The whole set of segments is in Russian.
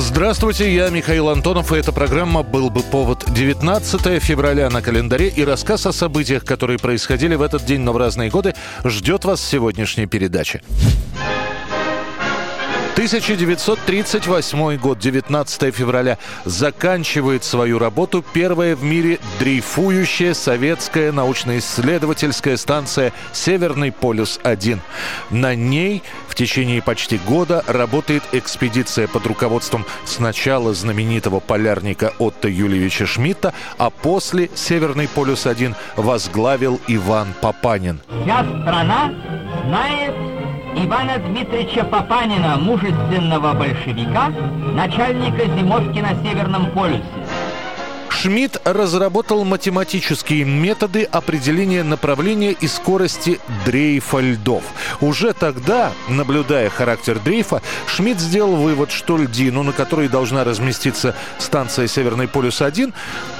Здравствуйте, я Михаил Антонов, и эта программа «Был бы повод» 19 февраля на календаре, и рассказ о событиях, которые происходили в этот день, но в разные годы, ждет вас в сегодняшней передаче. 1938 год, 19 февраля. Заканчивает свою работу первая в мире дрейфующая советская научно-исследовательская станция «Северный полюс-1». На ней в течение почти года работает экспедиция под руководством сначала знаменитого полярника Отто Юльевича Шмидта, а после «Северный полюс-1» возглавил Иван Папанин. Вся страна знает Ивана Дмитриевича Папанина, мужественного большевика, начальника зимовки на Северном полюсе. Шмидт разработал математические методы определения направления и скорости дрейфа льдов. Уже тогда, наблюдая характер дрейфа, Шмидт сделал вывод, что льдину, на которой должна разместиться станция «Северный полюс-1»,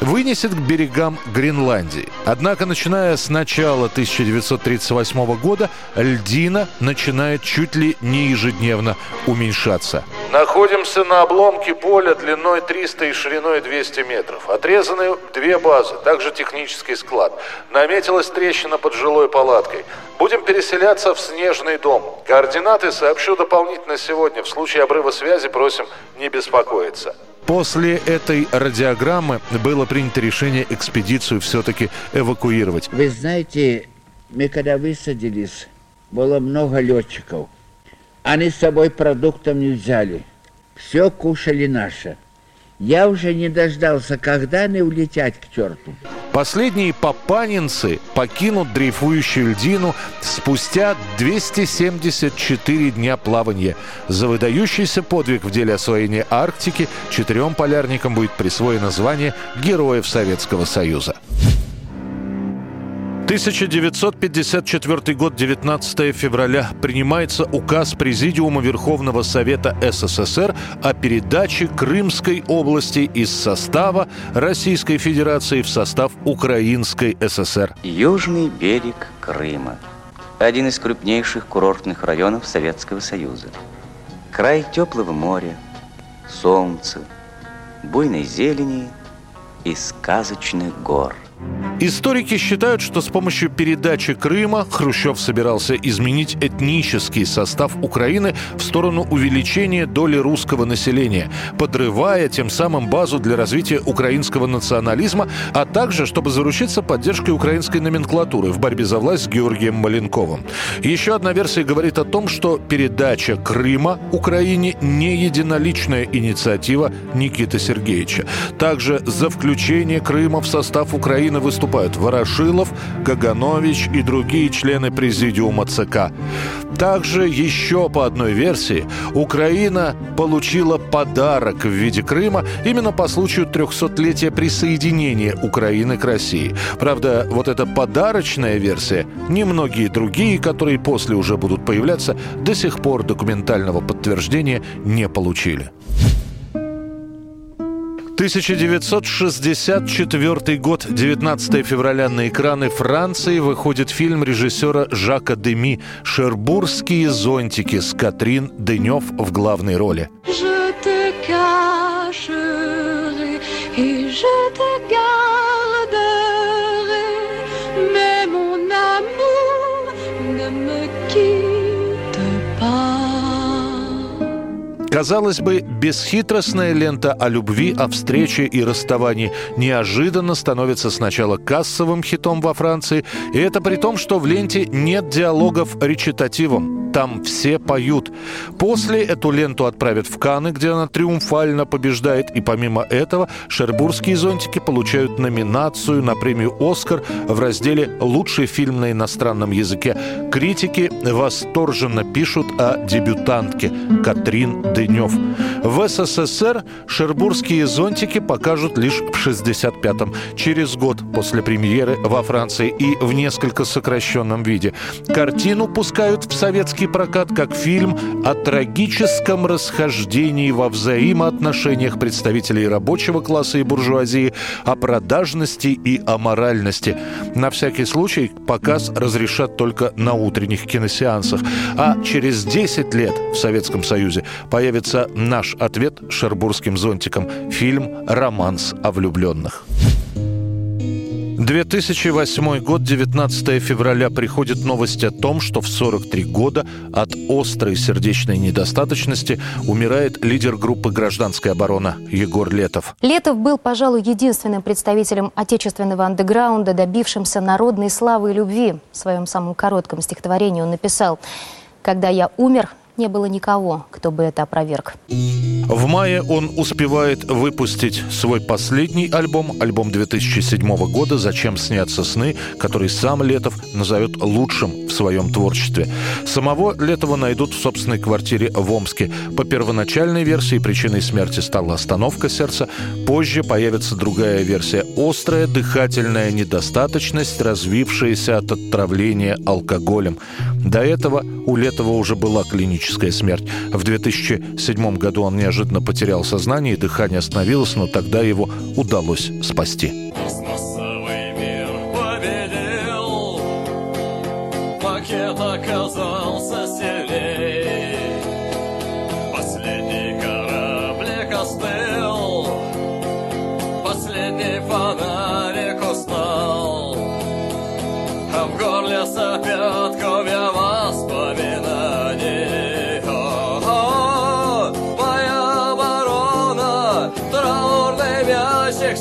вынесет к берегам Гренландии. Однако, начиная с начала 1938 года, льдина начинает чуть ли не ежедневно уменьшаться. Находимся на обломке поля длиной 300 и шириной 200 метров. Отрезаны две базы, также технический склад. Наметилась трещина под жилой палаткой. Будем переселяться в снежный дом. Координаты сообщу дополнительно сегодня. В случае обрыва связи просим не беспокоиться. После этой радиограммы было принято решение экспедицию все-таки эвакуировать. Вы знаете, мы когда высадились, было много летчиков. Они с собой продуктов не взяли. Все кушали наше. Я уже не дождался, когда они улетят к черту. Последние папанинцы покинут дрейфующую льдину спустя 274 дня плавания. За выдающийся подвиг в деле освоения Арктики четырем полярникам будет присвоено звание Героев Советского Союза. 1954 год, 19 февраля, принимается указ Президиума Верховного Совета СССР о передаче Крымской области из состава Российской Федерации в состав Украинской ССР. Южный берег Крыма. Один из крупнейших курортных районов Советского Союза. Край теплого моря, солнца, буйной зелени и сказочных гор. Историки считают, что с помощью передачи Крыма Хрущев собирался изменить этнический состав Украины в сторону увеличения доли русского населения, подрывая тем самым базу для развития украинского национализма, а также чтобы заручиться поддержкой украинской номенклатуры в борьбе за власть с Георгием Маленковым. Еще одна версия говорит о том, что передача Крыма Украине не единоличная инициатива Никиты Сергеевича. Также за включение Крыма в состав Украины выступают Ворошилов, Каганович и другие члены президиума ЦК. Также еще по одной версии Украина получила подарок в виде Крыма именно по случаю 300-летия присоединения Украины к России. Правда, вот эта подарочная версия, немногие другие, которые после уже будут появляться, до сих пор документального подтверждения не получили. 1964 год, 19 февраля на экраны Франции выходит фильм режиссера Жака Деми «Шербургские зонтики» с Катрин Денев в главной роли. Je te cacherai et je te Казалось бы, бесхитростная лента о любви, о встрече и расставании неожиданно становится сначала кассовым хитом во Франции, и это при том, что в ленте нет диалогов речитативом. Там все поют. После эту ленту отправят в Каны, где она триумфально побеждает, и помимо этого «Шербургские зонтики» получают номинацию на премию «Оскар» в разделе «Лучший фильм на иностранном языке». Критики восторженно пишут о дебютантке Катрин Денев. В СССР шербургские зонтики покажут лишь в 65-м, через год после премьеры во Франции и в несколько сокращенном виде. Картину пускают в советский прокат как фильм о трагическом расхождении во взаимоотношениях представителей рабочего класса и буржуазии, о продажности и аморальности. На всякий случай показ разрешат только на утренних киносеансах. А через 10 лет в Советском Союзе появится наш ответ шербургским зонтиком. Фильм «Романс о влюбленных». 2008 год, 19 февраля, приходит новость о том, что в 43 года от острой сердечной недостаточности умирает лидер группы «Гражданская оборона» Егор Летов. Летов был, пожалуй, единственным представителем отечественного андеграунда, добившимся народной славы и любви. В своем самом коротком стихотворении он написал «Когда я умер, не было никого, кто бы это опроверг. В мае он успевает выпустить свой последний альбом, альбом 2007 года «Зачем снятся сны», который сам Летов назовет лучшим в своем творчестве. Самого Летова найдут в собственной квартире в Омске. По первоначальной версии причиной смерти стала остановка сердца. Позже появится другая версия – острая дыхательная недостаточность, развившаяся от отравления алкоголем. До этого у Летова уже была клиническая смерть. В 2007 году он неожиданно потерял сознание, и дыхание остановилось, но тогда его удалось спасти.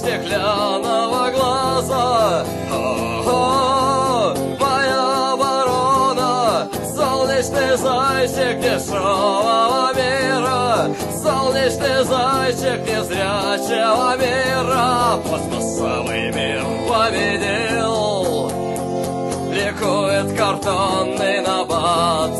Стеклянного глаза. О-о-о, моя оборона, солнечный зайчик дешевого мира, солнечный зайчик незрячего мира. Пластмассовый мир победил, ликует картонный набат.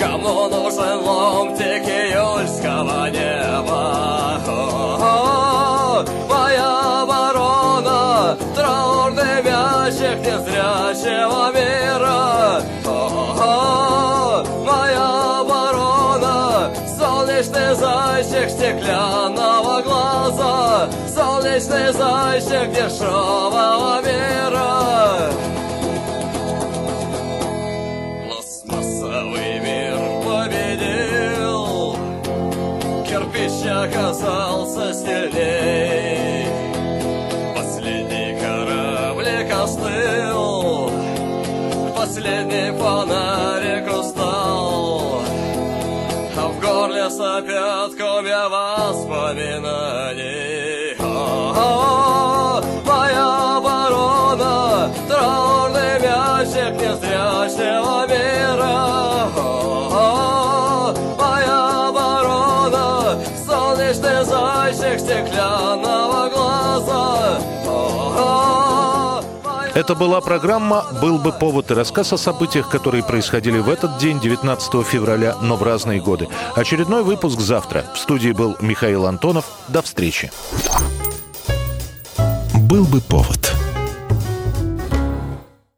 Кому нужен ломтик июльского неба? Незрячего мира. О-о-о, моя оборона, солнечный зайчик стеклянного глаза, солнечный зайчик дешевого мира. Пластмассовый мир победил, кирпич оказался сильней. Последний фонарик устал, а в горле сопят комья воспоминаний. Это была программа «Был бы повод» и рассказ о событиях, которые происходили в этот день, 19 февраля, но в разные годы. Очередной выпуск завтра. В студии был Михаил Антонов. До встречи. «Был бы повод»